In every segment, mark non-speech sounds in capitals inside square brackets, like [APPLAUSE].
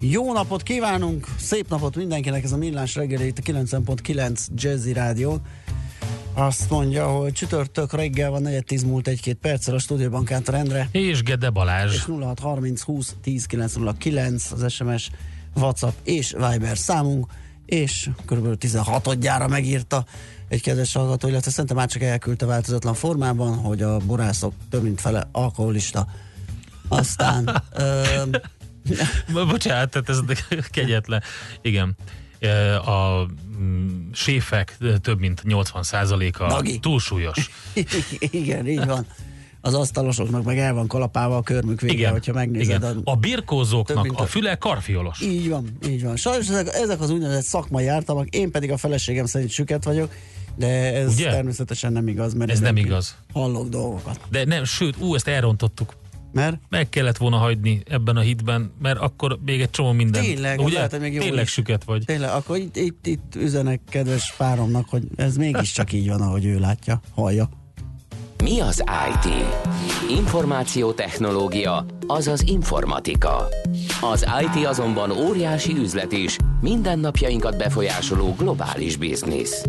Jó napot kívánunk, szép napot mindenkinek, ez a Millás reggeli, itt a 90.9 Jazzy Rádió. Azt mondja, hogy csütörtök reggel van, 4 múlt egy-két perccel a stúdióban Kántor Endre. És Gede Balázs. És 0630 20 10 909 az SMS, WhatsApp és Viber számunk, és kb. 16-odjára megírta egy kedves hallgató, illetve szerintem már csak elküldte változatlan formában, hogy a borászok több mint fele alkoholista. Aztán... [LAUGHS] ö, Bocsánat, tehát ez [LAUGHS] kegyetlen. Igen. A mm, séfek több mint 80%-a túlsúlyos. [LAUGHS] Igen, így van. Az asztalosoknak meg el van kalapálva a körmük vége, igen, hogyha megnézed. Igen. A, a birkózóknak a füle karfiolos. Így van, így van. Sajnos ezek, ezek az úgynevezett szakmai ártalmak, én pedig a feleségem szerint süket vagyok, de ez Ugye? természetesen nem igaz, mert ez nem igaz. Hallok dolgokat. De nem, sőt, ú, ezt elrontottuk. Mert? Meg kellett volna hagyni ebben a hitben, mert akkor még egy csomó minden. Tényleg, ugye? lehet, még jó Tényleg is. süket vagy. Tényleg, akkor itt, itt, itt üzenek kedves páromnak, hogy ez mégiscsak így van, ahogy ő látja, hallja. Mi az IT? Információtechnológia, azaz informatika. Az IT azonban óriási üzlet is, mindennapjainkat befolyásoló globális biznisz.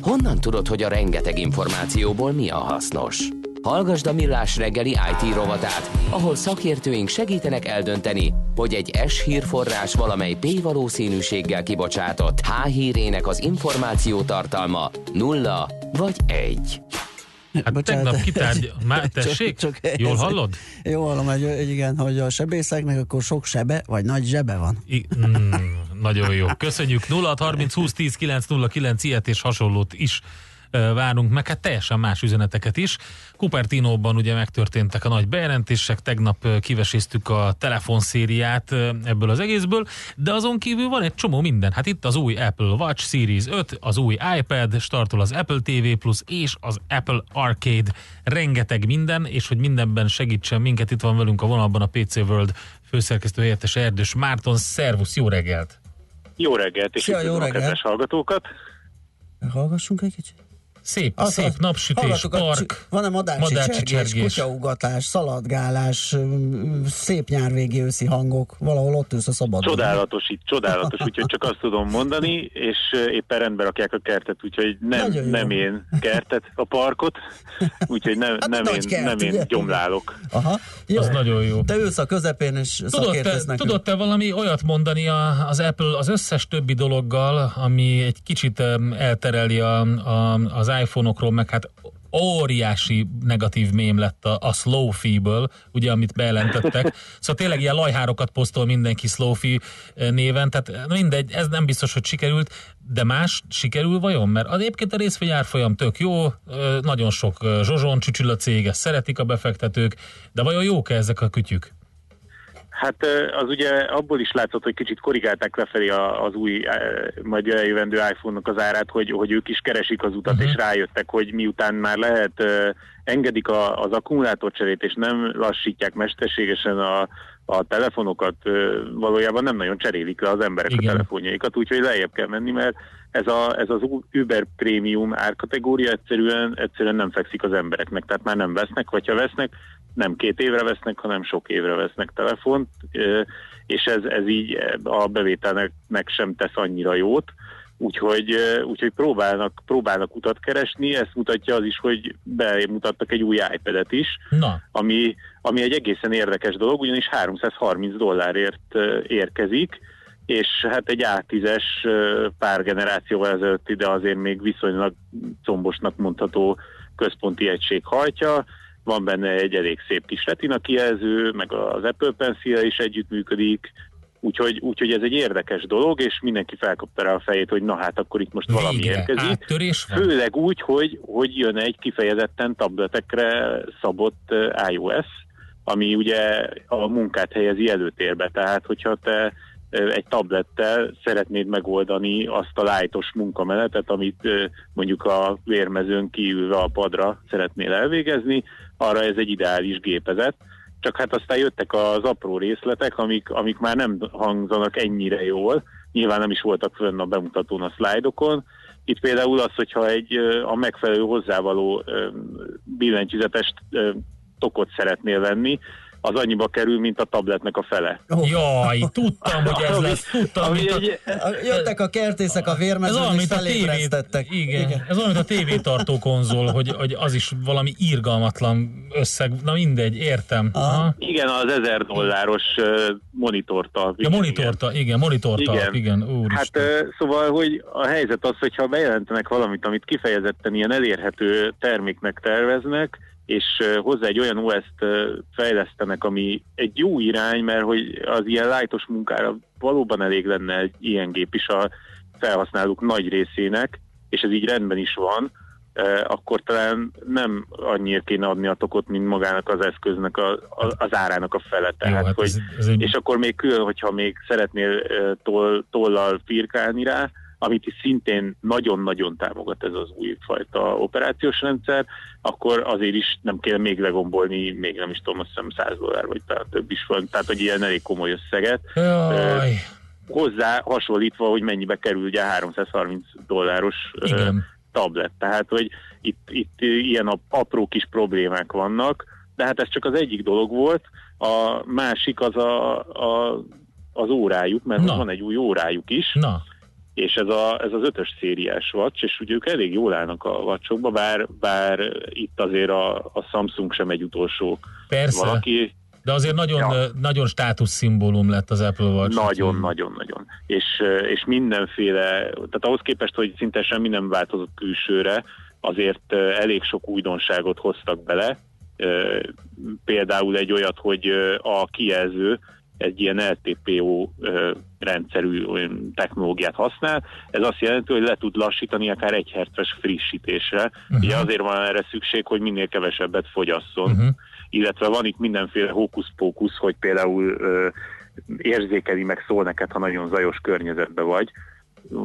Honnan tudod, hogy a rengeteg információból mi a hasznos? Hallgasd a Millás reggeli IT rovatát, ahol szakértőink segítenek eldönteni, hogy egy S hírforrás valamely P valószínűséggel kibocsátott H hírének az információ tartalma nulla vagy egy. Hát Bocsánat, tegnap kitárgy... Már tessék? Csak, csak Jól hallod? Jól hallom, hogy igen, hogy a sebészeknek akkor sok sebe, vagy nagy zsebe van. I, mm, nagyon jó. Köszönjük. 0 30 20 10 909 ilyet és hasonlót is várunk, meg hát teljesen más üzeneteket is. Cupertinóban ugye megtörténtek a nagy bejelentések, tegnap kiveséztük a telefonszériát ebből az egészből, de azon kívül van egy csomó minden. Hát itt az új Apple Watch Series 5, az új iPad, startol az Apple TV Plus és az Apple Arcade. Rengeteg minden, és hogy mindenben segítsen minket, itt van velünk a vonalban a PC World főszerkesztő helyettes Erdős Márton. Szervusz, jó reggelt! Jó reggelt, és Szia, jó reggelt. a kedves hallgatókat! Hallgassunk egy kicsit. Szép, az, szép az, napsütés, park, van-e madácsi, madácsi csergés, csergés, kutyaugatás, szaladgálás, szép nyárvégi őszi hangok, valahol ott ülsz a szabad. Csodálatos itt, csodálatos, úgyhogy csak azt tudom mondani, és éppen rendbe rakják a kertet, úgyhogy nem, nem én kertet, a parkot, úgyhogy nem, hát nem, én, kert, nem én gyomlálok. Aha, jó. Az nagyon jó. Te ülsz a közepén, és tudod te, tudod te valami olyat mondani a, az Apple az összes többi dologgal, ami egy kicsit eltereli a, a, az iPhone-okról, meg hát óriási negatív mém lett a, a slow ből ugye, amit bejelentettek. Szóval tényleg ilyen lajhárokat posztol mindenki Slowfi eh, néven, tehát mindegy, ez nem biztos, hogy sikerült, de más sikerül vajon? Mert az egyébként a részvény árfolyam tök jó, eh, nagyon sok eh, zsozson csücsül cége, szeretik a befektetők, de vajon jók ezek a kütyük? Hát az ugye abból is látszott, hogy kicsit korrigálták lefelé az új, majd eljövendő iPhone-nak az árát, hogy, hogy ők is keresik az utat, uh-huh. és rájöttek, hogy miután már lehet, engedik a, az akkumulátorcserét, és nem lassítják mesterségesen a, a telefonokat, valójában nem nagyon cserélik le az emberek Igen. a telefonjaikat, úgyhogy lejjebb kell menni, mert ez, a, ez az Uber Premium árkategória egyszerűen, egyszerűen nem fekszik az embereknek, tehát már nem vesznek, vagy ha vesznek, nem két évre vesznek, hanem sok évre vesznek telefont, és ez, ez így a bevételnek sem tesz annyira jót, úgyhogy, úgyhogy próbálnak, próbálnak utat keresni, ezt mutatja az is, hogy bemutattak egy új iPad-et is, Na. Ami, ami egy egészen érdekes dolog, ugyanis 330 dollárért érkezik, és hát egy A10-es pár generációval ezelőtt ide azért még viszonylag combosnak mondható központi egység hajtja, van benne egy elég szép kis retina kijelző, meg az Apple pencil is együttműködik, úgyhogy, úgyhogy ez egy érdekes dolog, és mindenki felkapta rá a fejét, hogy na hát akkor itt most Végre. valami érkezik. Főleg úgy, hogy, hogy jön egy kifejezetten tabletekre szabott iOS, ami ugye a munkát helyezi előtérbe, tehát hogyha te egy tablettel szeretnéd megoldani azt a lájtos munkamenetet, amit mondjuk a vérmezőn kiülve a padra szeretnél elvégezni, arra ez egy ideális gépezet. Csak hát aztán jöttek az apró részletek, amik, amik már nem hangzanak ennyire jól, nyilván nem is voltak fönn a bemutatón a szlájdokon. Itt például az, hogyha egy a megfelelő hozzávaló billentyűzetest tokot szeretnél venni, az annyiba kerül, mint a tabletnek a fele. Oh. Jaj, tudtam, hogy ez lesz. Tudtam, ami mint egy, a... Jöttek a kertészek a vérmezőn, ez és felébresztettek. Igen, igen, ez olyan, mint a tévétartó konzol, hogy, hogy az is valami irgalmatlan összeg. Na mindegy, értem. Aha. Igen, az ezer dolláros monitorta. Ja, monitorta, igen, igen monitorta. Igen, igen úristen. Hát szóval, hogy a helyzet az, hogyha bejelentenek valamit, amit kifejezetten ilyen elérhető terméknek terveznek, és hozzá egy olyan OS-t fejlesztenek, ami egy jó irány, mert hogy az ilyen lájtos munkára valóban elég lenne egy ilyen gép is a felhasználók nagy részének, és ez így rendben is van, akkor talán nem annyira kéne adni a tokot, mint magának az eszköznek a, a, az árának a fele. Tehát, Jó, hát hogy, ez, ez egy... És akkor még külön, hogyha még szeretnél toll, tollal firkálni rá, amit is szintén nagyon-nagyon támogat ez az újfajta operációs rendszer, akkor azért is nem kell még legombolni, még nem is tudom, azt hiszem 100 dollár, vagy talán több is van, tehát hogy ilyen elég komoly összeget. Jaj. Hozzá hasonlítva, hogy mennyibe kerül ugye 330 dolláros Igen. tablet. Tehát, hogy itt, itt ilyen apró kis problémák vannak, de hát ez csak az egyik dolog volt. A másik az a, a, az órájuk, mert Na. van egy új órájuk is. Na és ez, a, ez az ötös szériás vacs, és ugye ők elég jól állnak a vacsokba, bár, bár itt azért a, a Samsung sem egy utolsó Persze. valaki. De azért nagyon, ja. nagyon státuszszimbólum lett az Apple Watch. Nagyon, nagyon, nagyon. És, és mindenféle, tehát ahhoz képest, hogy szinte semmi nem változott külsőre, azért elég sok újdonságot hoztak bele. Például egy olyat, hogy a kijelző egy ilyen LTPO rendszerű technológiát használ. Ez azt jelenti, hogy le tud lassítani akár egy herces frissítésre. Uh-huh. Ugye azért van erre szükség, hogy minél kevesebbet fogyasszon. Uh-huh. Illetve van itt mindenféle hókusz-pókusz, hogy például ö, érzékeli meg szól neked, ha nagyon zajos környezetben vagy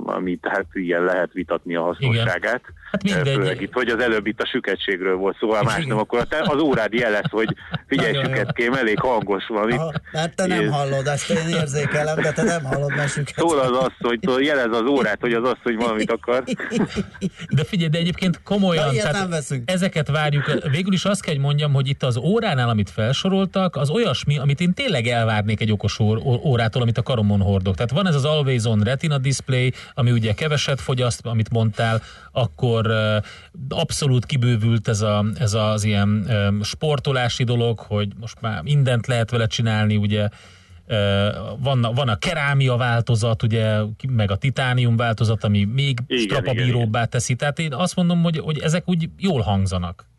amit hát ilyen lehet vitatni a hasznosságát. Hát Főleg itt, hogy az előbb itt a süketségről volt szó, szóval más nem, akkor az órád jelez, hogy figyelj, süketkém, elég hangos van itt. Hát te nem hallod, ezt én érzékelem, de te nem hallod, mert süket. Szól az hogy jelez az órát, hogy az hogy valamit akar. [LAUGHS] De figyelj, de egyébként komolyan, de nem veszünk. ezeket várjuk. Végül is azt kell, hogy mondjam, hogy itt az óránál, amit felsoroltak, az olyasmi, amit én tényleg elvárnék egy okos órától, amit a karomon hordok. Tehát van ez az Always On Retina Display, ami ugye keveset fogyaszt, amit mondtál, akkor abszolút kibővült ez, a, ez az ilyen sportolási dolog, hogy most már mindent lehet vele csinálni, ugye van, van a kerámia változat, ugye, meg a titánium változat, ami még strapabíróbbá teszi. Tehát én azt mondom, hogy, hogy ezek úgy jól hangzanak.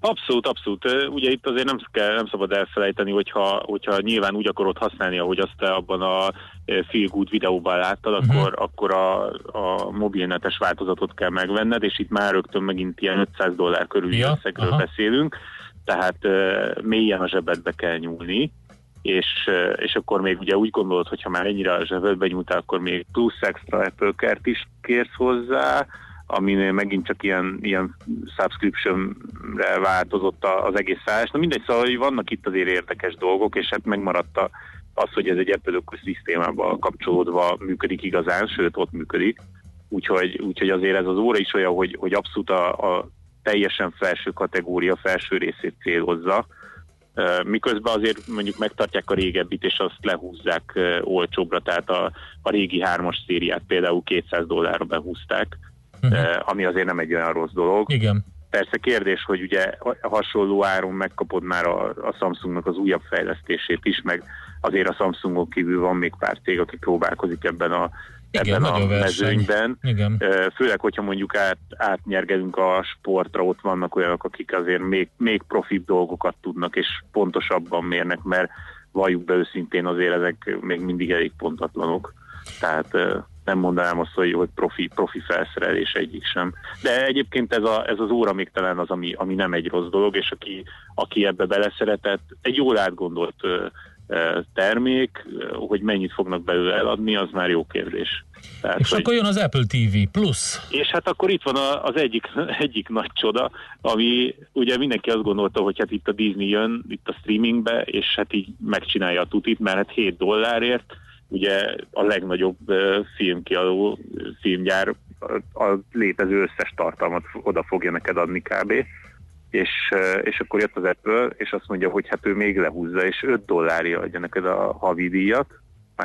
Abszolút, abszolút. Ugye itt azért nem, kell, nem szabad elfelejteni, hogyha, hogyha nyilván úgy akarod használni, ahogy azt te abban a Feel Good videóban láttad, uh-huh. akkor, akkor a, a mobilnetes változatot kell megvenned, és itt már rögtön megint ilyen 500 dollár körüli ja, összegről aha. beszélünk, tehát uh, mélyen a zsebedbe kell nyúlni, és, és akkor még ugye úgy gondolod, hogyha már ennyire a zsebedbe nyúltál, akkor még plusz extra Apple is kérsz hozzá, aminél megint csak ilyen, ilyen subscription-re változott az egész szállás. Na mindegy, szóval hogy vannak itt azért érdekes dolgok, és hát megmaradt az, hogy ez egy Apple ökoszisztémába kapcsolódva működik igazán, sőt ott működik. Úgyhogy, úgyhogy azért ez az óra is olyan, hogy, hogy abszolút a, a teljesen felső kategória felső részét célozza, miközben azért mondjuk megtartják a régebbit, és azt lehúzzák olcsóbbra, tehát a, a régi hármas szériát például 200 dollárra behúzták, uh-huh. ami azért nem egy olyan rossz dolog. Igen. Persze kérdés, hogy ugye hasonló áron megkapod már a, a Samsungnak az újabb fejlesztését is, meg azért a Samsungon kívül van még pár cég, aki próbálkozik ebben a, igen, ebben a mezőnyben. Igen. Főleg, hogyha mondjuk át, átnyergelünk a sportra, ott vannak olyanok, akik azért még, még profibb dolgokat tudnak, és pontosabban mérnek, mert valljuk be őszintén azért ezek még mindig elég pontatlanok. Tehát nem mondanám azt, hogy, hogy profi, profi felszerelés egyik sem. De egyébként ez, a, ez az óra még talán az, ami, ami nem egy rossz dolog, és aki, aki ebbe beleszeretett, egy jól átgondolt termék, hogy mennyit fognak belőle eladni, az már jó kérdés. Tehát, és hogy... akkor jön az Apple TV Plus. És hát akkor itt van az egyik, [LAUGHS] egyik nagy csoda, ami ugye mindenki azt gondolta, hogy hát itt a Disney jön, itt a streamingbe, és hát így megcsinálja a tutit, mert hát 7 dollárért, ugye a legnagyobb filmkiadó filmgyár a létező összes tartalmat oda fogja neked adni kb. És, és akkor jött az Apple, és azt mondja, hogy hát ő még lehúzza, és 5 dollárja adja neked a havi díjat,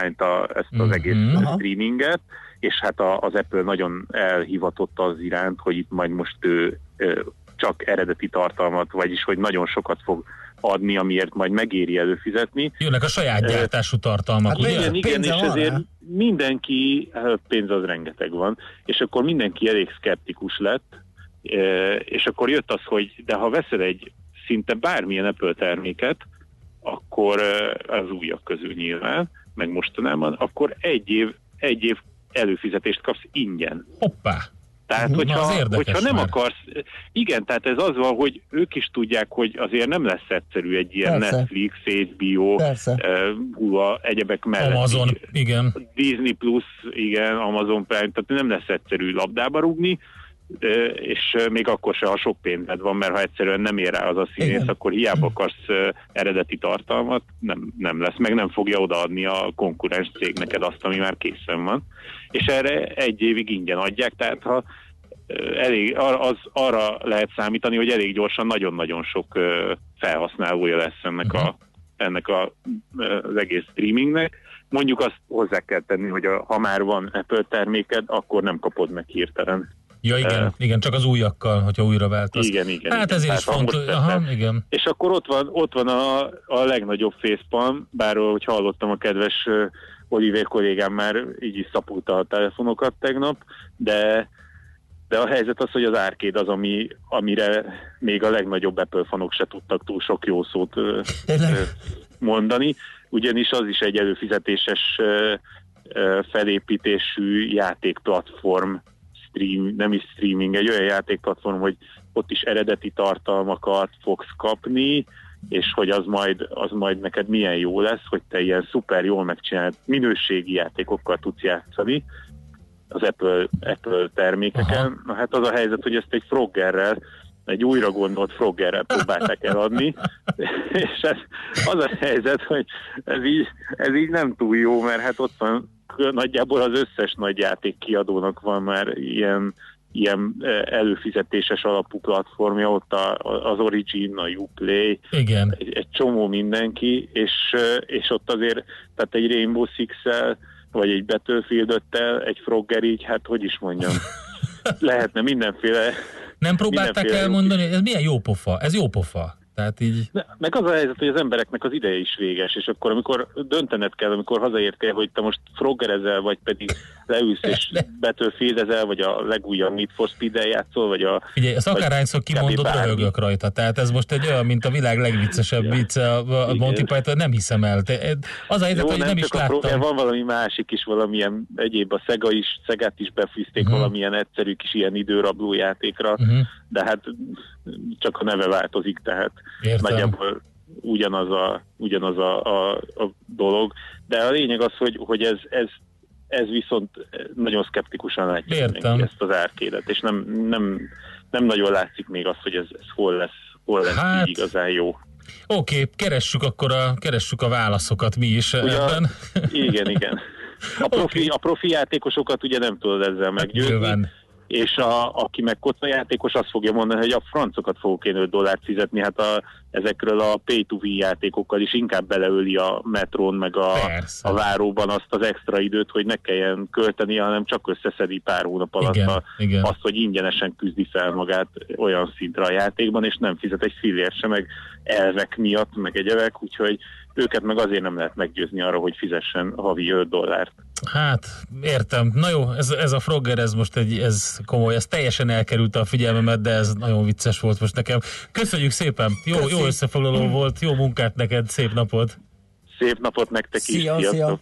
mint a, ezt az mm-hmm. egész streaminget, és hát a, az Apple nagyon elhivatott az iránt, hogy itt majd most ő, ő csak eredeti tartalmat, vagyis hogy nagyon sokat fog adni, amiért majd megéri előfizetni. Jönnek a saját gyártású tartalmak, hát ugye? Igen, igen, és ezért mindenki, hát pénz az rengeteg van, és akkor mindenki elég szkeptikus lett, és akkor jött az, hogy de ha veszel egy szinte bármilyen Apple terméket, akkor az újak közül nyilván, meg mostanában, akkor egy év, egy év előfizetést kapsz ingyen. Hoppá! Tehát, Na, hogyha, hogyha nem már. akarsz, igen, tehát ez az van, hogy ők is tudják, hogy azért nem lesz egyszerű egy ilyen Persze. Netflix, HBO, uh, Hulu, egyebek mellett. Amazon, igen. Disney Plus, igen, Amazon Prime, tehát nem lesz egyszerű labdába rúgni, és még akkor se, ha sok pénzed van, mert ha egyszerűen nem ér rá az a színész, Igen. akkor hiába akarsz eredeti tartalmat, nem, nem lesz, meg nem fogja odaadni a konkurens cég neked azt, ami már készen van. És erre egy évig ingyen adják, tehát ha elég, az, arra lehet számítani, hogy elég gyorsan nagyon-nagyon sok felhasználója lesz ennek, a, ennek a, az egész streamingnek. Mondjuk azt hozzá kell tenni, hogy a, ha már van Apple terméked, akkor nem kapod meg hirtelen Ja igen, uh, igen, csak az újakkal, hogyha újra változ. Igen, igen. Hát ez is fontos. Aha, igen. És akkor ott van, ott van a, a legnagyobb facepalm, bár hogy hallottam a kedves uh, Oliver kollégám már így is szapulta a telefonokat tegnap, de de a helyzet az, hogy az árkéd az, ami, amire még a legnagyobb Apple fanok se tudtak túl sok jó szót uh, mondani, ugyanis az is egy előfizetéses felépítésű játékplatform stream, nem is streaming, egy olyan játékplatform, hogy ott is eredeti tartalmakat fogsz kapni, és hogy az majd, az majd neked milyen jó lesz, hogy te ilyen szuper jól megcsinált minőségi játékokkal tudsz játszani az Apple, Apple termékeken. Aha. Na hát az a helyzet, hogy ezt egy Froggerrel, egy újra gondolt Froggerrel próbálták eladni, [LAUGHS] és ez, az a helyzet, hogy ez így, ez így nem túl jó, mert hát ott van nagyjából az összes nagy játék kiadónak van már ilyen, ilyen e, előfizetéses alapú platformja, ott a, az Origin, a Uplay, Igen. Egy, egy csomó mindenki, és, e, és ott azért, tehát egy Rainbow six vagy egy battlefield egy Frogger így, hát hogy is mondjam, [LAUGHS] lehetne mindenféle nem próbálták mindenféle elmondani, ez milyen jó pofa, ez jó pofa. Tehát így... Ne, meg az a helyzet, hogy az embereknek az ideje is véges, és akkor amikor döntened kell, amikor hazaértél, hogy te most froggerezel, vagy pedig leülsz és betölfédezel, vagy a legújabb Need for speed játszol, vagy a... Ugye, ezt akárhányszor kimondod, röhögök rajta. Tehát ez most egy olyan, mint a világ legviccesebb vicce, a Monty Python, nem hiszem el. Az a helyzet, Jó, hogy nem, nem is láttam. Frogger, van valami másik is, valamilyen egyéb, a Sega is, Szegát is befűzték uh-huh. valamilyen egyszerű kis ilyen időrabló játékra, uh-huh. de hát csak a neve változik, tehát Értem. nagyjából ugyanaz a, ugyanaz a, a, a dolog. De a lényeg az, hogy, hogy ez, ez, ez viszont nagyon szkeptikusan látja ezt az árkédet, és nem, nem, nem nagyon látszik még azt, hogy ez, ez hol lesz, hol lesz hát, így igazán jó. Oké, okay, keressük akkor a, keressük a válaszokat mi is ugye, ebben. Igen, igen. A [LAUGHS] profi, okay. a profi játékosokat ugye nem tudod ezzel meggyőzni. Hát és a, aki meg játékos azt fogja mondani, hogy a francokat fogok én 5 dollárt fizetni, hát a, ezekről a pay-to-win játékokkal is inkább beleöli a metrón, meg a, a váróban azt az extra időt, hogy ne kelljen költeni, hanem csak összeszedi pár hónap alatt igen, a, igen. azt, hogy ingyenesen küzdi fel magát olyan szintre a játékban, és nem fizet egy fillér se, meg elvek miatt, meg egyebek, úgyhogy őket meg azért nem lehet meggyőzni arra, hogy fizessen havi 5 dollárt. Hát, értem. Na jó, ez, ez a Frogger, ez most egy, ez komoly, ez teljesen elkerült a figyelmemet, de ez nagyon vicces volt most nekem. Köszönjük szépen, jó, jó összefoglaló volt, jó munkát neked, szép napot! Szép napot nektek szia, is, szia.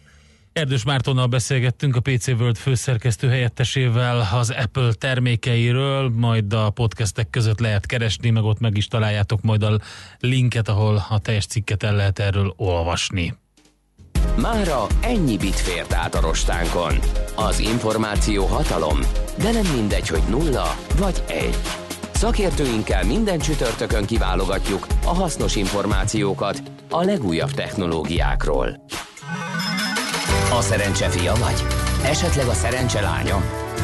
Erdős Mártonnal beszélgettünk a PC World főszerkesztő helyettesével az Apple termékeiről, majd a podcastek között lehet keresni, meg ott meg is találjátok majd a linket, ahol a teljes cikket el lehet erről olvasni. Mára ennyi bit fért át a rostánkon. Az információ hatalom, de nem mindegy, hogy nulla vagy egy. Szakértőinkkel minden csütörtökön kiválogatjuk a hasznos információkat a legújabb technológiákról. A szerencse fia vagy? Esetleg a szerencse lánya?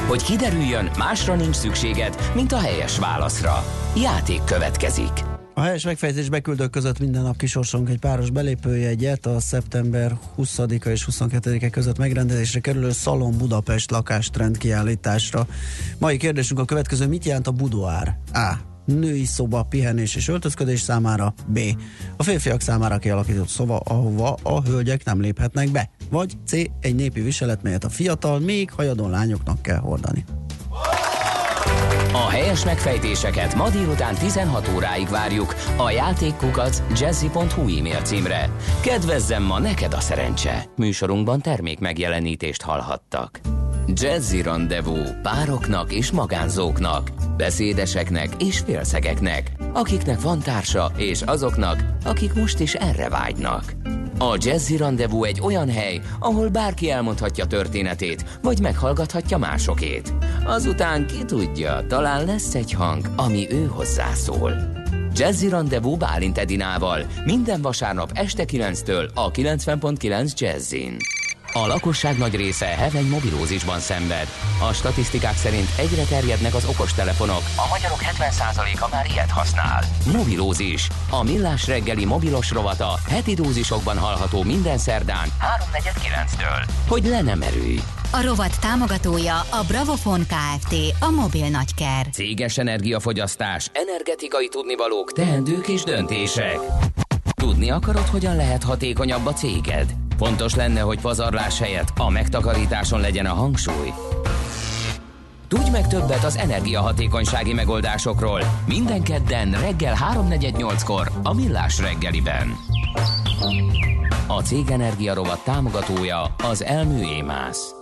Hogy kiderüljön, másra nincs szükséged, mint a helyes válaszra. Játék következik. A helyes megfejtés beküldők között minden nap kisorsunk egy páros belépőjegyet a szeptember 20-a és 22-e között megrendezésre kerülő Szalon Budapest lakástrend kiállításra. Mai kérdésünk a következő, mit jelent a budoár? A. Női szoba, pihenés és öltözködés számára. B. A férfiak számára kialakított szoba, ahova a hölgyek nem léphetnek be. Vagy C. Egy népi viselet, melyet a fiatal, még hajadon lányoknak kell hordani. A helyes megfejtéseket ma délután 16 óráig várjuk a játékkukac jazzy.hu e-mail címre. Kedvezzem ma neked a szerencse! Műsorunkban termék megjelenítést hallhattak. Jazzy Rendezvú pároknak és magánzóknak, beszédeseknek és félszegeknek, akiknek van társa és azoknak, akik most is erre vágynak. A Jazzy Rendezvú egy olyan hely, ahol bárki elmondhatja történetét, vagy meghallgathatja másokét. Azután ki tudja, talán lesz egy hang, ami ő hozzászól. Jazzy Rendezvú Bálint Edinával minden vasárnap este 9-től a 90.9 Jazzin. A lakosság nagy része heveny mobilózisban szenved. A statisztikák szerint egyre terjednek az okostelefonok. A magyarok 70%-a már ilyet használ. Mobilózis. A millás reggeli mobilos rovata heti dózisokban hallható minden szerdán 3.49-től. Hogy le nem erőj. A rovat támogatója a Bravofon Kft. A mobil nagyker. Céges energiafogyasztás, energetikai tudnivalók, teendők és döntések. Tudni akarod, hogyan lehet hatékonyabb a céged? Fontos lenne, hogy pazarlás helyett a megtakarításon legyen a hangsúly. Tudj meg többet az energiahatékonysági megoldásokról minden kedden reggel 3.48-kor a Millás reggeliben. A Cég Energia rovat támogatója az Elmű Émász.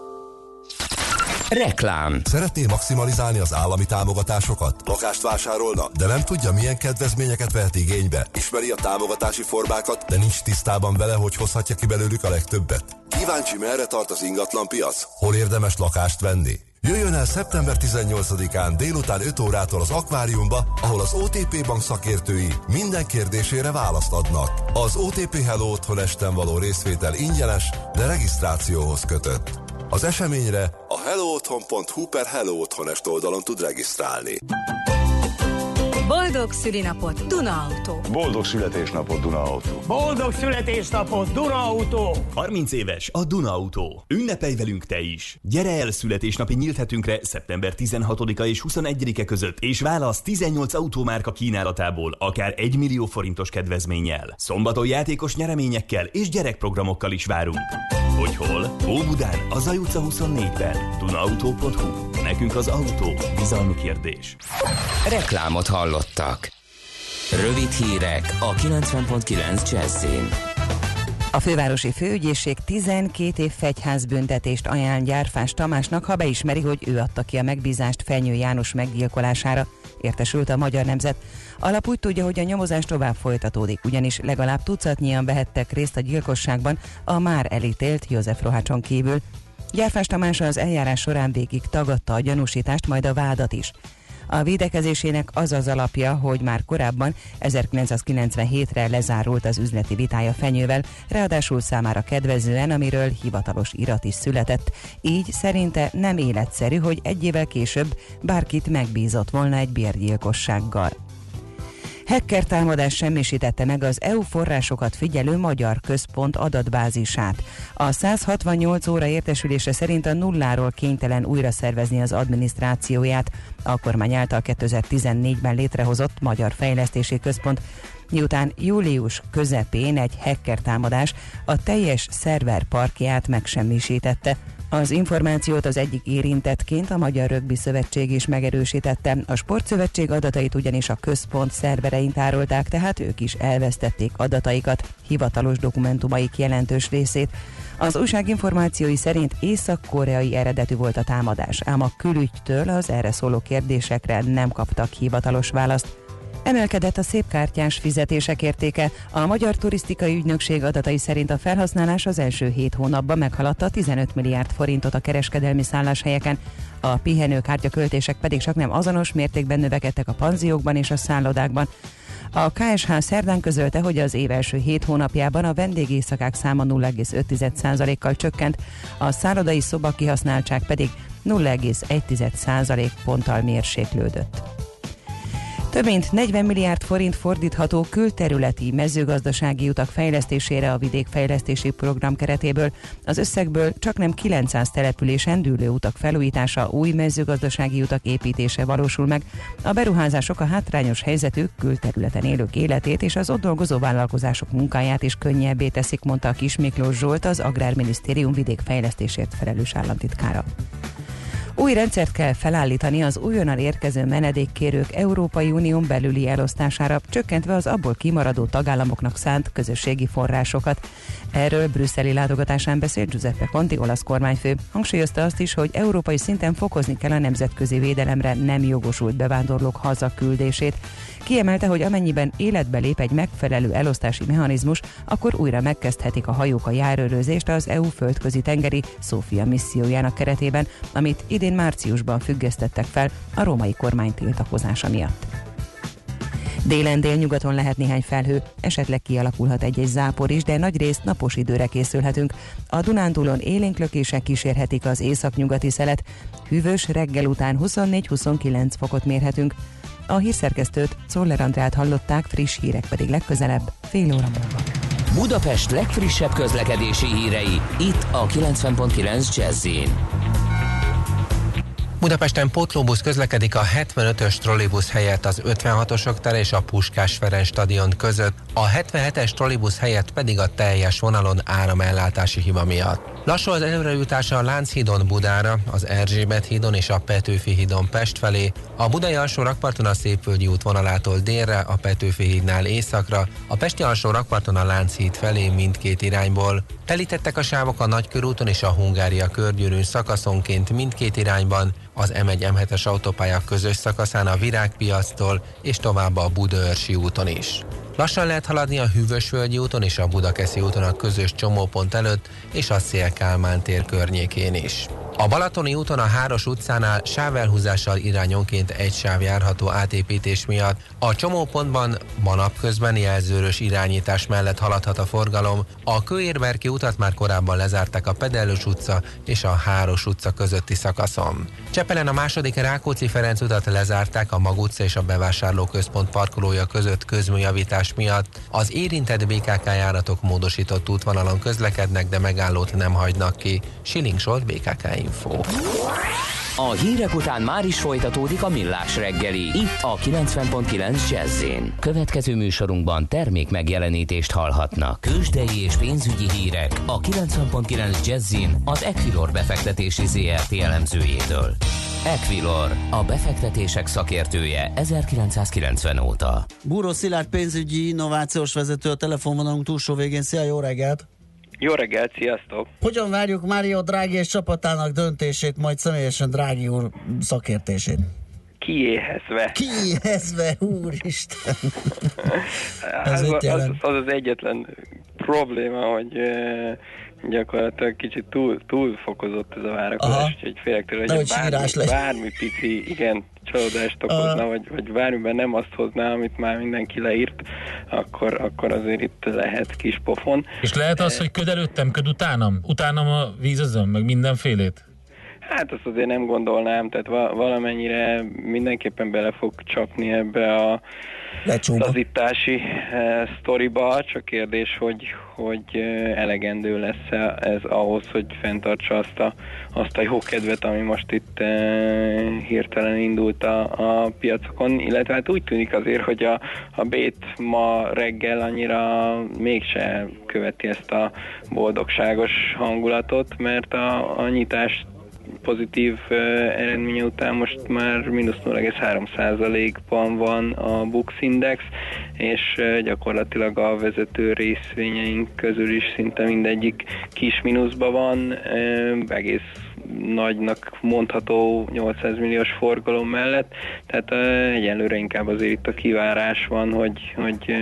Reklám. Szeretné maximalizálni az állami támogatásokat? Lakást vásárolna, de nem tudja, milyen kedvezményeket vehet igénybe? Ismeri a támogatási formákat, de nincs tisztában vele, hogy hozhatja ki belőlük a legtöbbet? Kíváncsi, merre tart az ingatlan piac? Hol érdemes lakást venni? Jöjjön el szeptember 18-án délután 5 órától az akváriumba, ahol az OTP bank szakértői minden kérdésére választ adnak. Az OTP Hello Otthon esten való részvétel ingyenes, de regisztrációhoz kötött. Az eseményre a hellootthon.hu per Hello Otthonest oldalon tud regisztrálni. Boldog szülinapot Duna Auto. Boldog születésnapot Duna Auto. Boldog születésnapot Duna Auto. 30 éves a Duna Auto. Ünnepelj velünk te is. Gyere el születésnapi nyílt hetünkre szeptember 16-a és 21-e között, és válasz 18 autómárka kínálatából, akár 1 millió forintos kedvezménnyel. Szombaton játékos nyereményekkel és gyerekprogramokkal is várunk. Hogy hol? Óbudán, a Zaj utca 24-ben. Dunaauto.hu. Nekünk az autó. Bizalmi kérdés. Reklámot hallottak. Rövid hírek a 90.9 Jazzin. A fővárosi főügyészség 12 év fegyházbüntetést ajánl Gyárfás Tamásnak, ha beismeri, hogy ő adta ki a megbízást Fenyő János meggyilkolására, értesült a Magyar Nemzet. Alap úgy tudja, hogy a nyomozás tovább folytatódik, ugyanis legalább tucatnyian vehettek részt a gyilkosságban a már elítélt József Rohácson kívül. Gyárfás Tamás az eljárás során végig tagadta a gyanúsítást, majd a vádat is. A védekezésének az az alapja, hogy már korábban 1997-re lezárult az üzleti vitája fenyővel, ráadásul számára kedvezően, amiről hivatalos irat is született. Így szerinte nem életszerű, hogy egy évvel később bárkit megbízott volna egy bérgyilkossággal. Hacker támadás semmisítette meg az EU forrásokat figyelő Magyar Központ adatbázisát. A 168 óra értesülése szerint a nulláról kénytelen újra szervezni az adminisztrációját. A kormány által 2014-ben létrehozott Magyar Fejlesztési Központ miután július közepén egy hacker támadás a teljes szerverparkját megsemmisítette. Az információt az egyik érintettként a Magyar Rögbi Szövetség is megerősítette. A Sportszövetség adatait ugyanis a központ szerverein tárolták, tehát ők is elvesztették adataikat, hivatalos dokumentumaik jelentős részét. Az újság információi szerint észak-koreai eredetű volt a támadás, ám a külügytől az erre szóló kérdésekre nem kaptak hivatalos választ. Emelkedett a szépkártyás fizetések értéke. A Magyar Turisztikai Ügynökség adatai szerint a felhasználás az első hét hónapban meghaladta 15 milliárd forintot a kereskedelmi szálláshelyeken. A pihenőkártya költések pedig csak nem azonos mértékben növekedtek a panziókban és a szállodákban. A KSH szerdán közölte, hogy az év első hét hónapjában a vendégészakák száma 0,5%-kal csökkent, a szállodai szoba kihasználtság pedig 0,1% ponttal mérséklődött. Több mint 40 milliárd forint fordítható külterületi mezőgazdasági utak fejlesztésére a vidékfejlesztési program keretéből. Az összegből csak nem 900 településen dűlő utak felújítása, új mezőgazdasági utak építése valósul meg. A beruházások a hátrányos helyzetű külterületen élők életét és az ott dolgozó vállalkozások munkáját is könnyebbé teszik, mondta a Kismiklós Zsolt, az Agrárminisztérium vidékfejlesztésért felelős államtitkára. Új rendszert kell felállítani az újonnan érkező menedékkérők Európai Unión belüli elosztására, csökkentve az abból kimaradó tagállamoknak szánt közösségi forrásokat. Erről brüsszeli látogatásán beszélt Giuseppe Conti, olasz kormányfő. Hangsúlyozta azt is, hogy európai szinten fokozni kell a nemzetközi védelemre nem jogosult bevándorlók hazaküldését. Kiemelte, hogy amennyiben életbe lép egy megfelelő elosztási mechanizmus, akkor újra megkezdhetik a hajók a járőrözést az EU földközi tengeri Szófia missziójának keretében, amit idén márciusban függesztettek fel a római kormány tiltakozása miatt. Délen délnyugaton lehet néhány felhő, esetleg kialakulhat egy-egy zápor is, de nagy részt napos időre készülhetünk. A Dunántúlon élénklökések kísérhetik az északnyugati szelet, hűvös reggel után 24-29 fokot mérhetünk. A hírszerkesztőt, Szoller Andrát hallották, friss hírek pedig legközelebb, fél óra múlva. Budapest legfrissebb közlekedési hírei, itt a 90.9 jazz Budapesten pótlóbusz közlekedik a 75-ös trollibusz helyett az 56-osok tere és a Puskás Ferenc stadion között, a 77-es trollibusz helyett pedig a teljes vonalon áramellátási hiba miatt. Lassú az előrejutása a Lánchídon Budára, az Erzsébet hídon és a Petőfi hídon Pest felé, a Budai alsó rakparton a Szépvölgyi út vonalától délre, a Petőfi hídnál északra, a Pesti alsó rakparton a Lánchíd felé mindkét irányból. Telítettek a sávok a Nagykörúton és a Hungária körgyűrűn szakaszonként mindkét irányban, az M1-M7-es autópálya közös szakaszán a Virágpiactól és tovább a Budaörsi úton is. Lassan lehet haladni a Hűvösvölgyi úton és a Budakeszi úton a közös csomópont előtt és a Szél-Kálmán tér környékén is. A Balatoni úton a Háros utcánál sávelhúzással irányonként egy sáv járható átépítés miatt a csomópontban ma napközben jelzőrös irányítás mellett haladhat a forgalom. A Kőérberki utat már korábban lezárták a Pedellős utca és a Háros utca közötti szakaszon. Csepelen a második Rákóczi-Ferenc utat lezárták a Mag utca és a bevásárlóközpont parkolója között közműjavítás miatt. Az érintett BKK járatok módosított útvonalon közlekednek, de megállót nem hagynak ki. Siling Solt BKK Info. A hírek után már is folytatódik a millás reggeli. Itt a 90.9 jazz Következő műsorunkban termék megjelenítést hallhatnak. Kősdei és pénzügyi hírek a 90.9 jazz az Equilor befektetési ZRT elemzőjétől. Equilor, a befektetések szakértője 1990 óta. Búró Szilárd pénzügyi innovációs vezető a telefonvonalunk túlsó végén. Szia, jó reggelt! Jó reggelt, sziasztok! Hogyan várjuk Mário Drági és csapatának döntését, majd személyesen Drági úr szakértését? Kiéhezve. Kiéhezve, úristen! [LAUGHS] Ez az, az, az az egyetlen probléma, hogy gyakorlatilag kicsit túl, túl fokozott ez a várakozás, úgyhogy félek tőle, hogy bármi, bármi pici, igen, csalódást okozna, uh. vagy, vagy bármiben nem azt hozná, amit már mindenki leírt, akkor, akkor azért itt lehet kis pofon. És lehet az, hogy köd előttem, köd utánam? Utánam a vízözöm, meg mindenfélét? Hát azt azért nem gondolnám, tehát valamennyire mindenképpen bele fog csapni ebbe a lazítási eh, sztoriba, csak kérdés, hogy, hogy eh, elegendő lesz ez ahhoz, hogy fenntartsa azt a, azt a jó kedvet, ami most itt eh, hirtelen indult a, a piacokon, illetve hát úgy tűnik azért, hogy a, a bét ma reggel annyira mégse követi ezt a boldogságos hangulatot, mert a, a nyitást pozitív eredménye után most már mínusz 0,3%-ban van a Bux Index, és gyakorlatilag a vezető részvényeink közül is szinte mindegyik kis mínuszban van, egész nagynak mondható 800 milliós forgalom mellett, tehát egyelőre inkább azért itt a kivárás van, hogy, hogy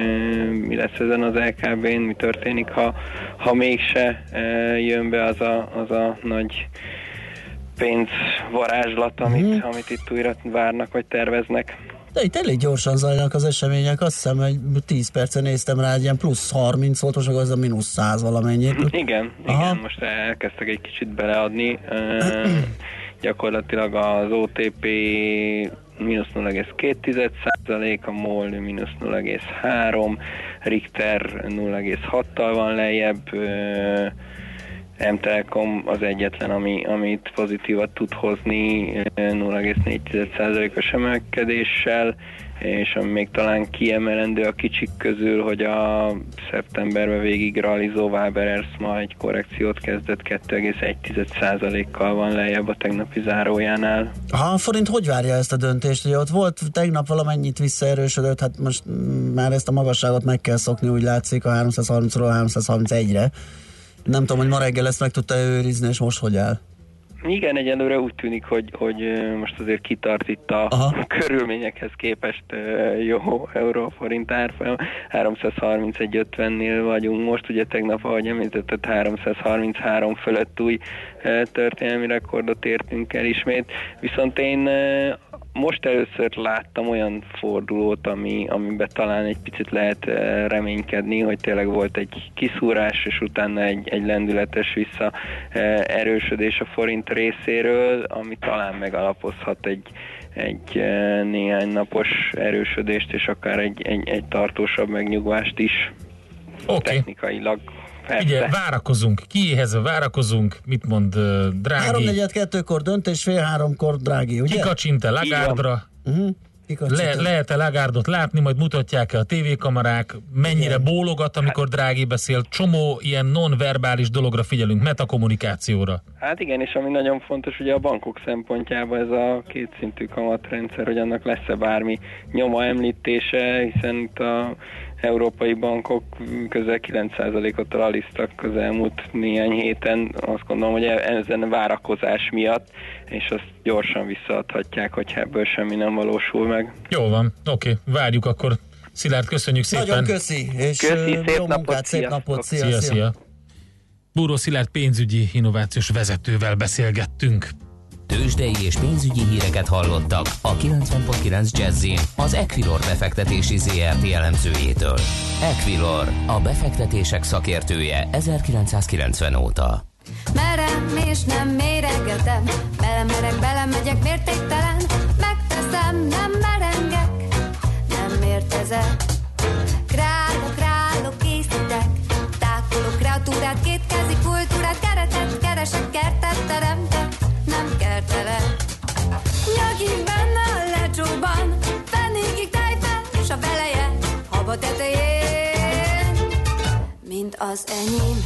mi lesz ezen az LKB-n, mi történik, ha, ha mégse jön be az a, az a nagy pénzvarázslat, amit, mm. amit itt újra várnak, vagy terveznek. De itt elég gyorsan zajlanak az események, azt hiszem, hogy 10 percen néztem rá, ilyen plusz 30 volt, most az a mínusz 100 valamennyit. [LAUGHS] Igen, Aha. igen, most elkezdtek egy kicsit beleadni. [CLEARS THROAT] gyakorlatilag az OTP mínusz 0,2 a MOL mínusz 0,3, Richter 0,6-tal van lejjebb, M-Telekom az egyetlen, ami, amit pozitívat tud hozni 0,4%-os emelkedéssel, és ami még talán kiemelendő a kicsik közül, hogy a szeptemberben végig realizó Waberers ma egy korrekciót kezdett 2,1%-kal van lejjebb a tegnapi zárójánál. A forint hogy várja ezt a döntést? Ugye ott volt tegnap valamennyit visszaerősödött, hát most már ezt a magasságot meg kell szokni, úgy látszik a 330-ról 331-re nem tudom, hogy ma reggel ezt meg tudta őrizni, és most hogy áll? Igen, egyelőre úgy tűnik, hogy, hogy most azért kitart itt a Aha. [LAUGHS] körülményekhez képest jó euró-forint árfolyam. 331.50-nél vagyunk most, ugye tegnap, ahogy említetted, 333 fölött új történelmi rekordot értünk el ismét. Viszont én most először láttam olyan fordulót, ami, amiben talán egy picit lehet eh, reménykedni, hogy tényleg volt egy kiszúrás, és utána egy, egy lendületes vissza erősödés a forint részéről, ami talán megalapozhat egy, egy néhány napos erősödést, és akár egy, egy, egy tartósabb megnyugvást is. Okay. Technikailag Persze. Ugye, várakozunk, kiéhez várakozunk, mit mond uh, Drági? 3-4-2-kor döntés, fél háromkor Drági, ugye? Kikacsint-e Lagárdra? Uh-huh. Le, lehet-e Lagárdot látni, majd mutatják-e a tévékamerák, mennyire Igen. bólogat, amikor Drági beszél, csomó ilyen non-verbális dologra figyelünk, metakommunikációra. Hát igen, és ami nagyon fontos ugye a bankok szempontjában ez a kétszintű kamatrendszer, hogy annak lesz-e bármi nyoma említése, hiszen itt a európai bankok közel 9%-ot raliztak az elmúlt néhány héten, azt gondolom, hogy ezen a várakozás miatt, és azt gyorsan visszaadhatják, hogyha ebből semmi nem valósul meg. Jó van, oké, okay. várjuk akkor. Szilárd, köszönjük szépen. Nagyon köszi, és köszi, szép jó napot, munkát, szép napot, szia, szia. szia. Búró Szilárd pénzügyi innovációs vezetővel beszélgettünk. Tőzsdei és pénzügyi híreket hallottak a 90.9 jazz az Equilor befektetési ZRT elemzőjétől. Equilor, a befektetések szakértője 1990 óta. Merem és nem méregetem, belemerek, belemegyek mértéktelen, megteszem, nem merengek, nem mértezek. Tetején, mint az enyém.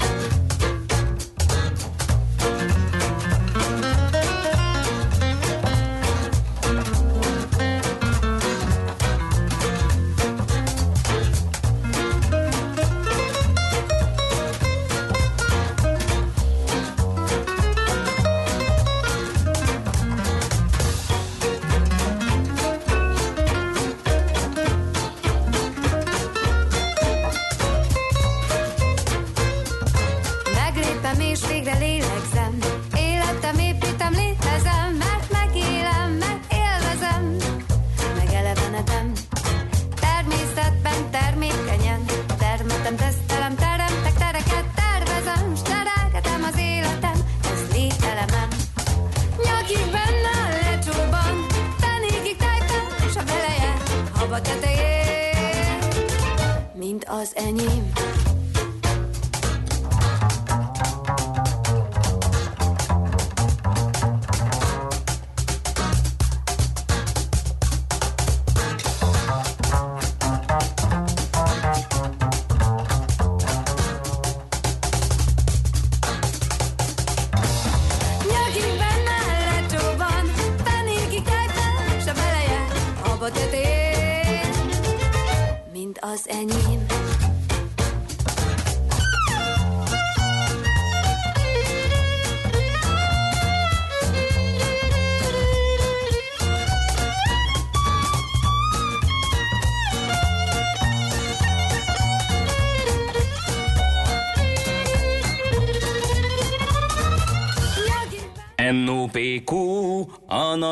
Az enyém.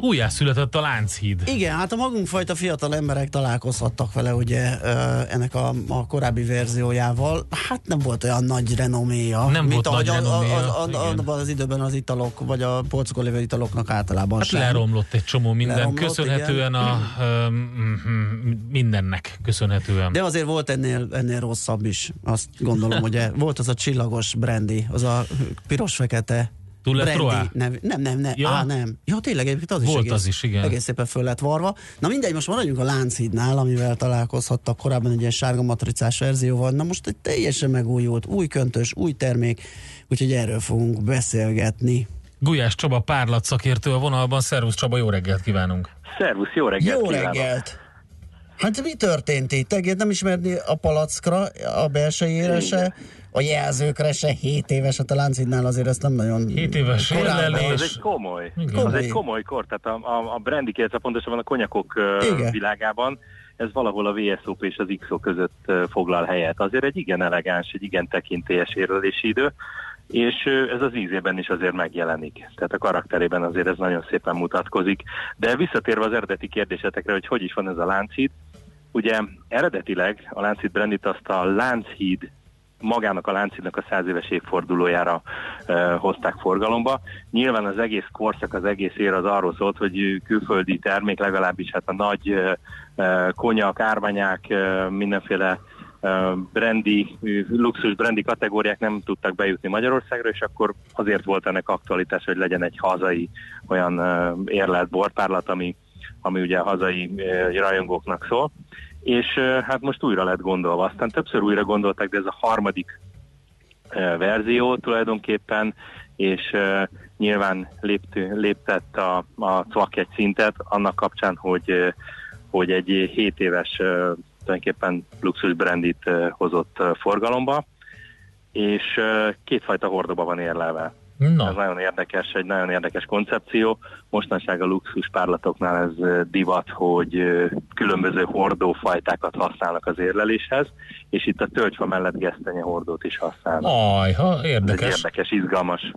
újjászületett a Lánchíd. Igen, hát a magunkfajta fiatal emberek találkozhattak vele ugye ennek a, a korábbi verziójával. Hát nem volt olyan nagy renoméja. Nem mint volt nagy renoméja. Abban az időben az italok, vagy a polcokon lévő italoknak általában hát sem. leromlott egy csomó minden, leromlott, köszönhetően igen. a mindennek köszönhetően. De azért volt ennél, ennél rosszabb is, azt gondolom, ugye volt az a csillagos brandy, az a piros-fekete Túl lett Brandy nev, nem, nem, nem. Ja. Á, nem. Ja, tényleg egyébként az Volt is egész, az is, igen. egész szépen föl lett varva. Na mindegy, most maradjunk a Lánchídnál, amivel találkozhattak korábban egy ilyen sárga matricás verzióval. Na most egy teljesen megújult, új köntös, új termék, úgyhogy erről fogunk beszélgetni. Gulyás Csaba párlat szakértő a vonalban. Szervusz Csaba, jó reggelt kívánunk! Szervusz, jó reggelt Jó kívánok. reggelt! Hát mi történt itt? Egész nem ismerni a palackra, a belsejére se, a jelzőkre se 7 éves, hát a Láncidnál azért ezt nem nagyon... 7 éves érlelés. Ez egy komoly, komoly. Ez egy komoly kor, tehát a, a, a brandy, illetve pontosabban a konyakok Igen. világában ez valahol a VSOP és az XO között foglal helyet. Azért egy igen elegáns, egy igen tekintélyes érlelési idő, és ez az ízében is azért megjelenik. Tehát a karakterében azért ez nagyon szépen mutatkozik. De visszatérve az eredeti kérdésetekre, hogy hogy is van ez a Lánchíd, ugye eredetileg a Lánchíd Brandit azt a Lánchíd magának a Lánchídnak a száz éves évfordulójára uh, hozták forgalomba. Nyilván az egész korszak, az egész ér az arról szólt, hogy külföldi termék, legalábbis hát a nagy uh, konyak, árványák, uh, mindenféle brandy, luxus brandy kategóriák nem tudtak bejutni Magyarországra, és akkor azért volt ennek aktualitás, hogy legyen egy hazai olyan érlelt borpárlat, ami, ami ugye a hazai rajongóknak szól. És hát most újra lett gondolva. Aztán többször újra gondolták, de ez a harmadik verzió tulajdonképpen, és nyilván léptő, léptett a, a CVAK egy szintet annak kapcsán, hogy, hogy egy 7 éves tulajdonképpen luxus brandit hozott forgalomba, és kétfajta hordóba van érlelve. Na. Ez nagyon érdekes, egy nagyon érdekes koncepció. Mostanság a luxus párlatoknál ez divat, hogy különböző hordófajtákat használnak az érleléshez, és itt a tölgyfa mellett gesztenye hordót is használnak. Ajha, érdekes. Ez egy érdekes, izgalmas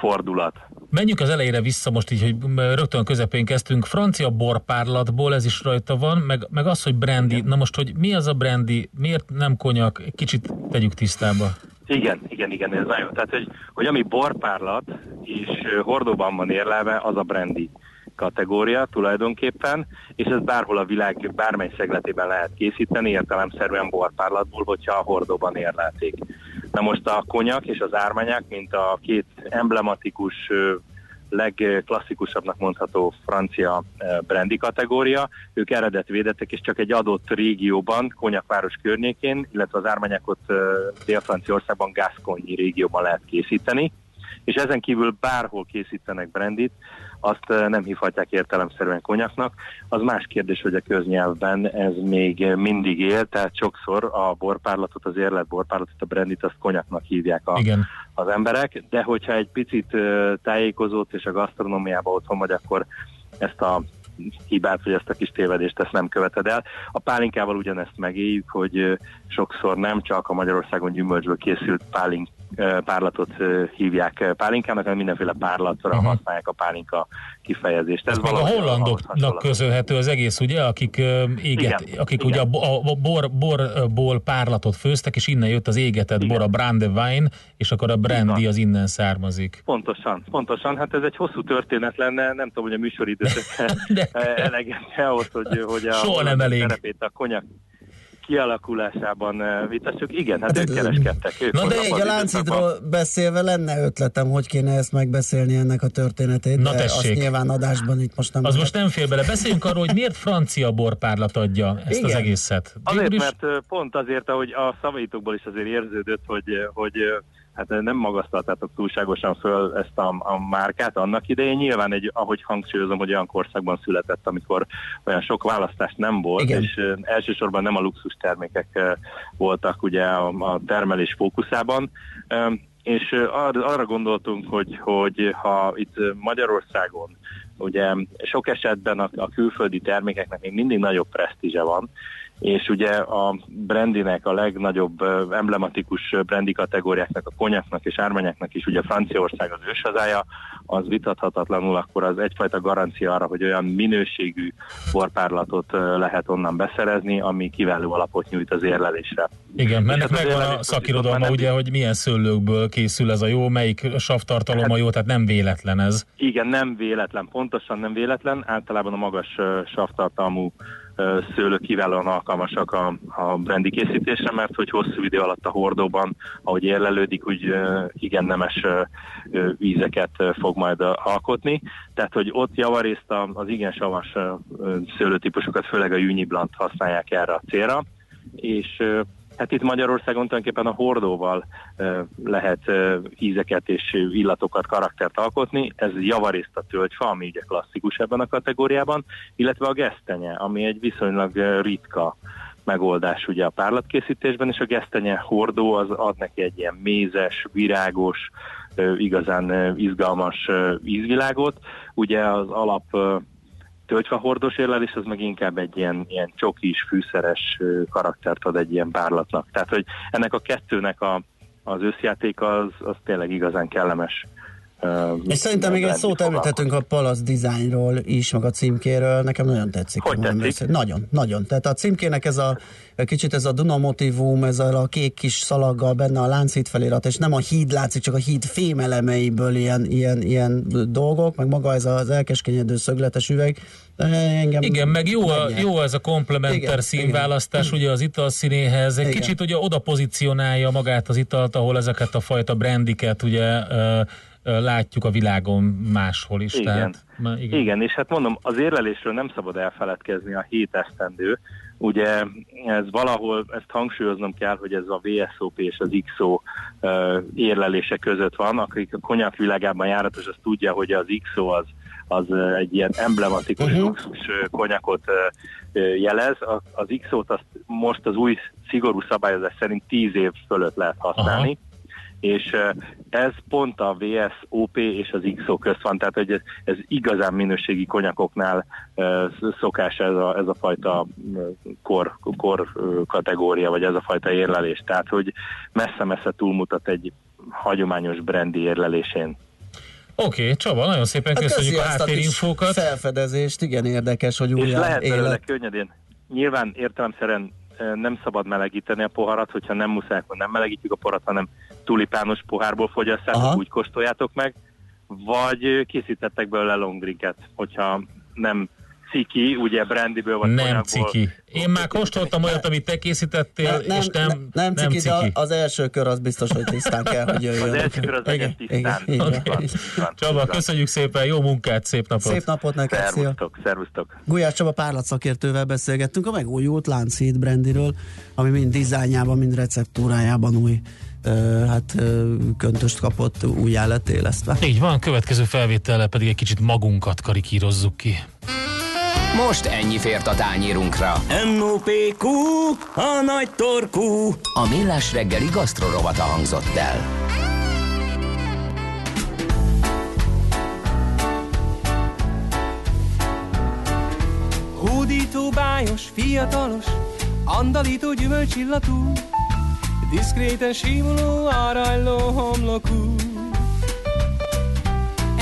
fordulat. Menjünk az elejére vissza most így, hogy rögtön közepén kezdtünk. Francia borpárlatból ez is rajta van, meg, meg az, hogy brandy. Na most, hogy mi az a brandy, miért nem konyak, kicsit tegyük tisztába. Igen, igen, igen, ez nagyon. Tehát, hogy, hogy ami borpárlat és hordóban van érlelve, az a brandy kategória tulajdonképpen, és ez bárhol a világ bármely szegletében lehet készíteni, értelemszerűen borpárlatból, hogyha a hordóban érlelték. Na most a konyak és az ármányák, mint a két emblematikus legklasszikusabbnak mondható francia brandy kategória. Ők eredetvédettek, és csak egy adott régióban, Konyakváros környékén, illetve az ármányákot Dél-Franciaországban, Gascony régióban lehet készíteni és ezen kívül bárhol készítenek brandit, azt nem hívhatják értelemszerűen konyaknak. Az más kérdés, hogy a köznyelvben ez még mindig él, tehát sokszor a borpárlatot, az érlet borpárlatot, a brandit, azt konyaknak hívják a, Igen. az emberek, de hogyha egy picit tájékozott és a gasztronómiában otthon vagy, akkor ezt a hibát, vagy ezt a kis tévedést ezt nem követed el. A pálinkával ugyanezt megéljük, hogy sokszor nem csak a Magyarországon gyümölcsből készült pálink párlatot hívják pálinkának, hanem mindenféle párlatra uh-huh. használják a pálinka kifejezést. Ez, Ez a hollandoknak köszönhető az egész, ugye, akik éget, igen, akik igen. ugye a, a bor, borból párlatot főztek, és innen jött az égetett igen. bor, a brandewine, és akkor a brandy az innen származik. Pontosan, pontosan. Hát ez egy hosszú történet lenne, nem tudom, hogy a műsoridőt [LAUGHS] eleget ahhoz, hogy, hogy a, Soha nem elég. a konyak kialakulásában eh, vitassuk. Igen, hát, hát ők kereskedtek. Ők Na de egy a Láncidról beszélve lenne ötletem, hogy kéne ezt megbeszélni ennek a történetét. Na de tessék. Azt nyilván adásban itt most nem... Az most nem fél bele. Beszéljünk arról, hogy miért francia borpárlat adja ezt Igen. az egészet. Azért, mert eh, pont azért, ahogy a szavaitokból is azért érződött, hogy, eh, hogy hát nem magasztaltátok túlságosan föl ezt a, a márkát annak idején. Nyilván egy, ahogy hangsúlyozom, hogy olyan korszakban született, amikor olyan sok választás nem volt, Igen. és elsősorban nem a luxus termékek voltak ugye a, a termelés fókuszában. És arra, arra gondoltunk, hogy, hogy ha itt Magyarországon ugye sok esetben a, a külföldi termékeknek még mindig nagyobb presztízse van, és ugye a brandinek a legnagyobb emblematikus brandi kategóriáknak, a konyaknak és ármányáknak is ugye Franciaország az őshazája, az vitathatatlanul akkor az egyfajta garancia arra, hogy olyan minőségű borpárlatot lehet onnan beszerezni, ami kiváló alapot nyújt az érlelésre. Igen, mennek hát megvan a szakirodalma ugye, hogy milyen szőlőkből készül ez a jó, melyik savtartalom hát, a jó, tehát nem véletlen ez. Igen, nem véletlen, pontosan nem véletlen, általában a magas savtartalmú szőlők kiválóan alkalmasak a, a brandi készítésre, mert hogy hosszú idő alatt a hordóban, ahogy érlelődik, úgy igen nemes vízeket fog majd alkotni. Tehát, hogy ott javarészt az igen savas szőlőtípusokat, főleg a Uniblant használják erre a célra, és Hát itt Magyarországon tulajdonképpen a hordóval lehet ízeket és illatokat, karaktert alkotni. Ez javarészt a tölgyfa, ami ugye klasszikus ebben a kategóriában, illetve a gesztenye, ami egy viszonylag ritka megoldás ugye a párlatkészítésben, és a gesztenye hordó az ad neki egy ilyen mézes, virágos, igazán izgalmas ízvilágot. Ugye az alap tölgyfahordos érlelés, az meg inkább egy ilyen, ilyen csokis, fűszeres karaktert ad egy ilyen párlatnak. Tehát, hogy ennek a kettőnek a, az összjáték az, az tényleg igazán kellemes és szerintem még egy szót említettünk a Palace Designról is, meg a címkéről, nekem nagyon tetszik. Hogy tetszik? Nagyon, nagyon. Tehát a címkének ez a kicsit ez a Duna motivum, ez a kék kis szalaggal benne a láncít felirat, és nem a híd látszik, csak a híd fémelemeiből ilyen, ilyen, ilyen dolgok, meg maga ez az elkeskenyedő szögletes üveg. Engem igen, meg jó, a, jó ez a komplementer színválasztás igen. ugye az ital színéhez, egy igen. kicsit ugye oda pozícionálja magát az italt, ahol ezeket a fajta brandiket ugye uh, látjuk a világon máshol is. Igen. Tehát, igen. igen, és hát mondom, az érlelésről nem szabad elfeledkezni a hét esztendő. Ugye ez valahol, ezt hangsúlyoznom kell, hogy ez a VSOP és az XO érlelése között van. Akik a konyak világában járatos, az tudja, hogy az XO az, az egy ilyen emblematikus uh-huh. luxus konyakot jelez. Az XO-t azt most az új szigorú szabályozás szerint 10 év fölött lehet használni. Aha és ez pont a VSOP és az XO közt van, tehát hogy ez, ez igazán minőségi konyakoknál szokás ez a, ez a fajta kor, kor kategória, vagy ez a fajta érlelés, tehát hogy messze-messze túlmutat egy hagyományos brandi érlelésén. Oké, okay, Csaba, nagyon szépen hát köszönjük a háttérinfókat. Felfedezést, igen érdekes, hogy újra És lehet belőle könnyedén. Nyilván értelemszerűen nem szabad melegíteni a poharat, hogyha nem muszáj, akkor nem melegítjük a poharat, hanem tulipános pohárból fogyasztátok, úgy kóstoljátok meg, vagy készítettek belőle longdrinket, hogyha nem ciki, ugye brandiből vagy Nem konyakból. ciki. Én már kóstoltam olyat, amit te készítettél, ne, nem, és nem, nem, nem, ciki, nem ciki. De az első kör az biztos, hogy tisztán kell, hogy jöjjön. Az első kör az igen, tisztán. Igen, okay. van, van, Csaba, köszönjük szépen, jó munkát, szép napot! Szép napot neked, szervusztok, szia! Szervusztok! Gulyás Csaba párlatszakértővel beszélgettünk a megújult Lánchíd brandiről, ami mind dizájnjában, mind receptúrájában új hát köntöst kapott, újjá lett élesztve. Így van, következő felvétellel pedig egy kicsit magunkat karikírozzuk ki. Most ennyi fért a tányérunkra. M.O.P.Q. A nagy torkú. A millás reggeli gasztrorovata hangzott el. Hódító, bájos, fiatalos, andalító gyümölcsillatú, diszkréten simuló, arajló homlokú.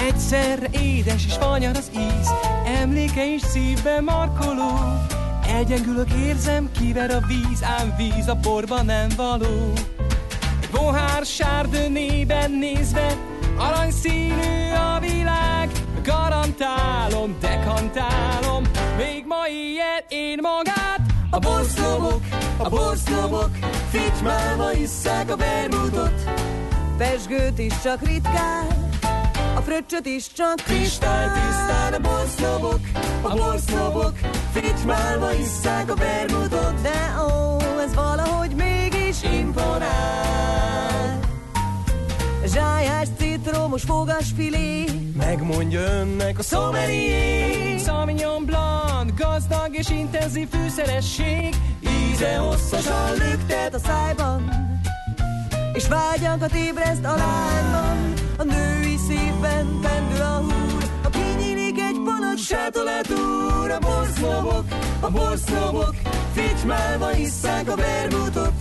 Egyszer édes és fanyar az íz, emléke is szívbe markoló. Elgyengülök, érzem, kiver a víz, ám víz a porba nem való. Egy pohár sárdönében nézve, aranyszínű a világ, garantálom, dekantálom, még ma ilyen én magát. A borszlobok, a borszlobok, fitymálva isszák a vermutot, Pesgőt is csak ritkán, a fröccsöt is csak kristály tisztán a borszlobok, a borszlobok, fitymálva isszák a bermudot, de ó, ez valahogy mégis imponál. Zsájás, citromos, fogasfilé, megmondja önnek a szomerié. Sauvignon Blanc, gazdag és intenzív fűszeresség, íze hosszasan lüktet a szájban, és vágyakat ébreszt a lányban. A női szívben pendül a húr, a kinyílik egy pont, Jussátok át úr a borsznobok, a borsznobok, Fitymálva isszák a vermutot.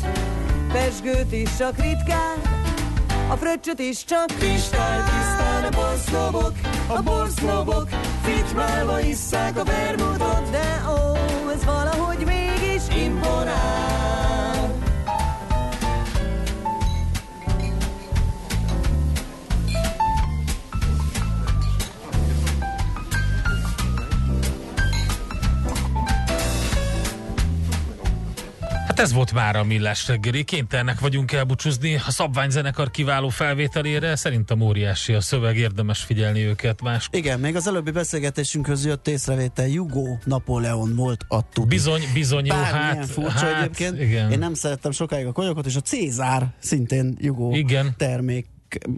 Pesgőt is csak ritkán, a fröccsöt is csak kristály tisztán a borsznobok, a borsznobok, Fitymálva isszák a vermutot. De ó, ez valahogy mégis imponál. Hát ez volt már a millás reggeli. Kénytelnek vagyunk elbúcsúzni a szabványzenekar kiváló felvételére. Szerintem óriási a szöveg, érdemes figyelni őket más. Igen, még az előbbi beszélgetésünkhöz jött észrevétel, Jugó Napóleon volt a tuti. Bizony, bizony, jó, hát, furcsa hát, egyébként. Igen. Én nem szerettem sokáig a konyakot, és a Cézár szintén Jugó igen. termék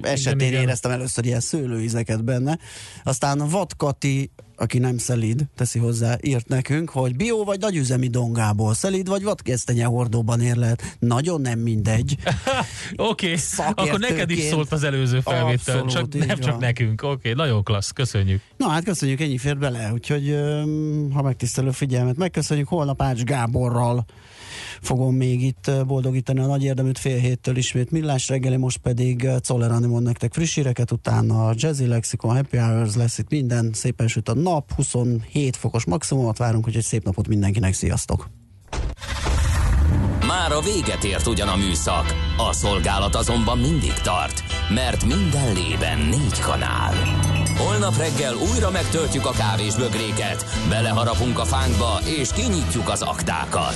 esetén igen, éreztem először ilyen szőlőízeket benne. Aztán Vatkati aki nem szelíd, teszi hozzá, írt nekünk, hogy bio vagy nagyüzemi dongából, szelíd vagy vadgesztenye hordóban ér lehet. Nagyon nem mindegy. [LAUGHS] Oké, okay. akkor neked is szólt az előző felvétel, Abszolút, csak nem csak nekünk. Oké, okay, nagyon klassz, köszönjük. Na hát köszönjük, ennyi fér bele, úgyhogy ha megtisztelő figyelmet, megköszönjük holnap Ács Gáborral fogom még itt boldogítani a nagy érdeműt fél héttől ismét millás reggeli, most pedig Czoller mond nektek friss híreket, utána a Jazzy Lexicon, Happy Hours lesz itt minden, szépen süt a nap, 27 fokos maximumot várunk, úgyhogy szép napot mindenkinek, sziasztok! Már a véget ért ugyan a műszak, a szolgálat azonban mindig tart, mert minden lében négy kanál. Holnap reggel újra megtöltjük a kávés bögréket, beleharapunk a fánkba és kinyitjuk az aktákat.